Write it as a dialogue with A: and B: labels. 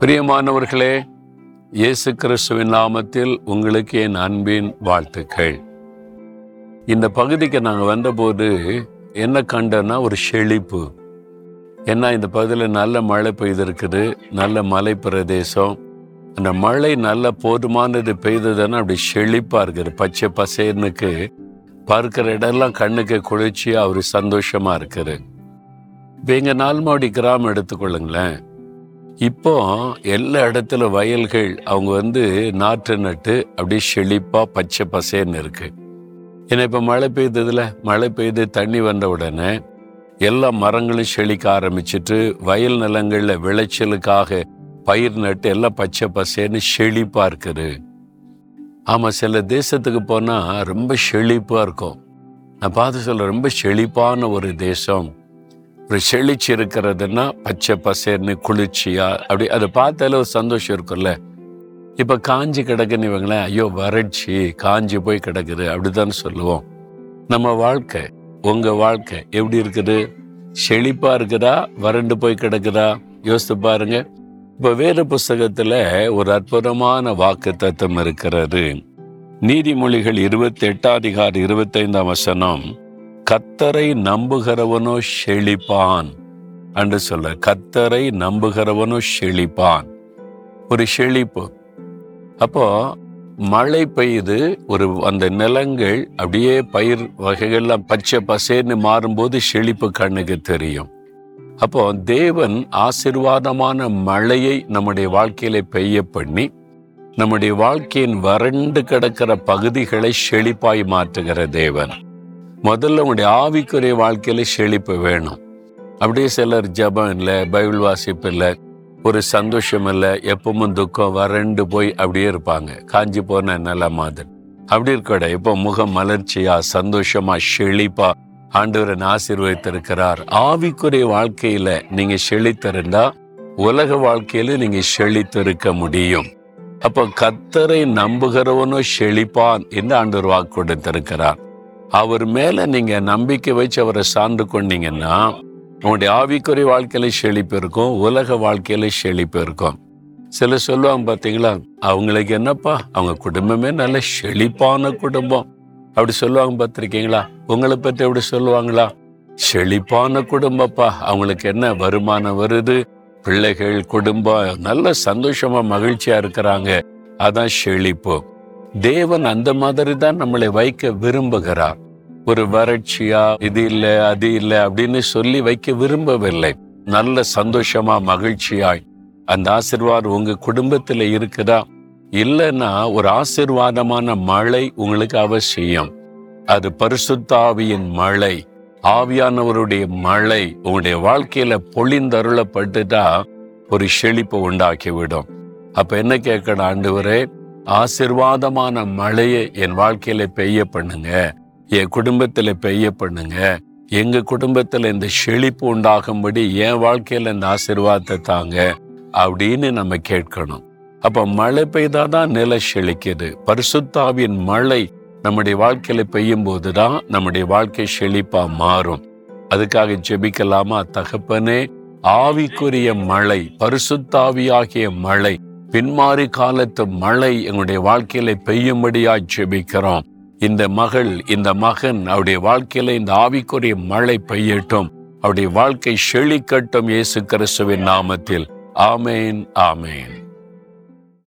A: பிரியமானவர்களே இயேசு கிறிஸ்துவின் நாமத்தில் உங்களுக்கு என் அன்பின் வாழ்த்துக்கள். இந்த பகுதிக்கு நாங்கள் வந்தபோது என்ன கண்டோன்னா ஒரு செழிப்பு. ஏன்னா இந்த பகுதியில் நல்ல மழை பெய்திருக்குது நல்ல மலை பிரதேசம். அந்த மழை நல்ல போதுமானது பெய்ததுன்னா அப்படி செழிப்பாக இருக்குது. பச்சை பசேர்னுக்கு பார்க்குற இடம்லாம் கண்ணுக்கு குளிர்ச்சியாக ஒரு சந்தோஷமாக இருக்குது. இப்போ எங்கள் நால்மாவடி கிராமம் எடுத்துக்கொள்ளுங்களேன். இப்போ எல்லா இடத்துல வயல்கள் அவங்க வந்து நாற்று நட்டு அப்படியே செழிப்பாக பச்சை பசேன்னு இருக்கு. ஏன்னா இப்போ மழை பெய்ததுல மழை பெய்து தண்ணி வந்த உடனே எல்லா மரங்களும் செழிக்க ஆரம்பிச்சிட்டு வயல் நிலங்களில் விளைச்சலுக்காக பயிர் நட்டு எல்லாம் பச்சை பசேன்னு செழிப்பாக இருக்குது. ஆமாம் சில தேசத்துக்கு போனால் ரொம்ப செழிப்பாக இருக்கும். நான் பார்த்து சொல்ல ரொம்ப செழிப்பான ஒரு தேசம். ஒரு செழிச்சு இருக்கிறதுன்னா பச்சை பசேர்னு குளிர்ச்சியா? அப்படி அதை பார்த்தாலே ஒரு சந்தோஷம் இருக்கும்ல. இப்போ காஞ்சி கிடக்குன்னு இவங்களேன் ஐயோ வறட்சி காஞ்சி போய் கிடக்குது. அப்படிதான் சொல்லுவோம். நம்ம வாழ்க்கை உங்க வாழ்க்கை எப்படி இருக்குது? செழிப்பா இருக்குதா? வறண்டு போய் கிடக்குதா? யோசித்து பாருங்க. இப்ப வேறு புஸ்தகத்துல ஒரு அற்புதமான வாக்கு தத்துவம் இருக்கிறது. நீதிமொழிகள் இருபத்தி எட்டாம் அதிகாரி இருபத்தைந்தாம் வசனம் கத்தரை நம்புகிறவனோ செழிப்பான். என்று சொல்ல கத்தரை நம்புகிறவனோ செழிப்பான். ஒரு செழிப்பு. அப்போ மழை பெய்யுது ஒரு அந்த நிலங்கள் அப்படியே பயிர் வகைகள்லாம் பச்சை பசேர்னு மாறும்போது செழிப்பு கண்ணுக்கு தெரியும். அப்போ தேவன் ஆசிர்வாதமான மழையை நம்முடைய வாழ்க்கையில பெய்ய பண்ணி நம்முடைய வாழ்க்கையின் வறண்டு கிடக்கிற பகுதிகளை செழிப்பாய் மாற்றுகிற தேவன். முதல்ல உங்களுடைய ஆவிக்குரிய வாழ்க்கையில செழிப்பு வேணும். அப்படியே சிலர் ஜபம் இல்லை பைபிள் வாசிப்பு இல்லை ஒரு சந்தோஷம் இல்லை எப்பவும் துக்கம் வறண்டு போய் அப்படியே இருப்பாங்க. காஞ்சி போன நல்ல மாதிரி. அப்படி இருக்கட இப்போ முகம் மலர்ச்சியா சந்தோஷமா செழிப்பா ஆண்டவரன் ஆசீர்வதித்திருக்கிறார். ஆவிக்குரிய வாழ்க்கையில நீங்க செழித்திருந்தா உலக வாழ்க்கையில நீங்க செழித்திருக்க முடியும். அப்போ கத்தரை நம்புகிறவனோ செழிப்பான் என்று ஆண்டவர் வாக்கு கொடுத்திருக்கிறார். அவர் மேல நீங்க நம்பிக்கை வச்சு அவரை சார்ந்து கொண்டீங்கன்னா உங்களுடைய ஆவிக்குறை வாழ்க்கையில செழிப்பு இருக்கும் உலக வாழ்க்கையில செழிப்பு இருக்கும். சில சொல்லுவாங்க பாத்தீங்களா அவங்களுக்கு என்னப்பா அவங்க குடும்பமே நல்ல செழிப்பான குடும்பம். அப்படி சொல்லுவாங்க பார்த்துருக்கீங்களா உங்களை பற்றி எப்படி சொல்லுவாங்களா செழிப்பான குடும்பப்பா அவங்களுக்கு என்ன வருமானம் வருது பிள்ளைகள் குடும்பம் நல்ல சந்தோஷமா மகிழ்ச்சியா இருக்கிறாங்க அதான் செழிப்பு. தேவன் அந்த மாதிரி தான் நம்மளை வைக்க விரும்புகிறார். ஒரு வறட்சியா இது இல்லை அது இல்லை அப்படின்னு சொல்லி வைக்க விரும்பவில்லை. நல்ல சந்தோஷமா மகிழ்ச்சியாய். அந்த ஆசிர்வாதம் உங்க குடும்பத்துல இருக்குதா? இல்லைன்னா ஒரு ஆசிர்வாதமான மழை உங்களுக்கு அவசியம். அது பரிசுத்தாவியின் மழை ஆவியானவருடைய மழை உங்களுடைய வாழ்க்கையில பொழிந்தருளப்பட்டுட்டா ஒரு செழிப்பு உண்டாக்கி விடும் அப்ப என்ன கேட்கணும் ஆண்டு ஆசிர்வாதமான மழையை என் வாழ்க்கையில பெய்ய பண்ணுங்க. என் குடும்பத்துல பெய்ய பண்ணுங்க. எங்க குடும்பத்துல இந்த செழிப்பு உண்டாகும்படி என் வாழ்க்கையில இந்த ஆசிர்வாதத்தை தாங்க அப்படின்னு நம்ம கேட்கணும். அப்ப மழை பெய்தாதான் நில செழிக்குது. பரிசுத்தாவின் மழை நம்முடைய வாழ்க்கையில பெய்யும் போதுதான் நம்முடைய வாழ்க்கை செழிப்பா மாறும். அதுக்காக ஜெபிக்கலாமா தகப்பனே? ஆவிக்குரிய மழை பரிசுத்தாவியாகிய மழை பின்மாறி காலத்து மழை எங்களுடைய வாழ்க்கையில பெய்யும்படியாய் ஜெபிக்கிறோம். இந்த மகள் இந்த மகன் அவருடைய வாழ்க்கையில இந்த ஆவிக்குரிய மழை பெய்யட்டும். அவருடைய வாழ்க்கை செழிக்கட்டும் இயேசு கிறிஸ்துவின் நாமத்தில். ஆமேன் ஆமேன்.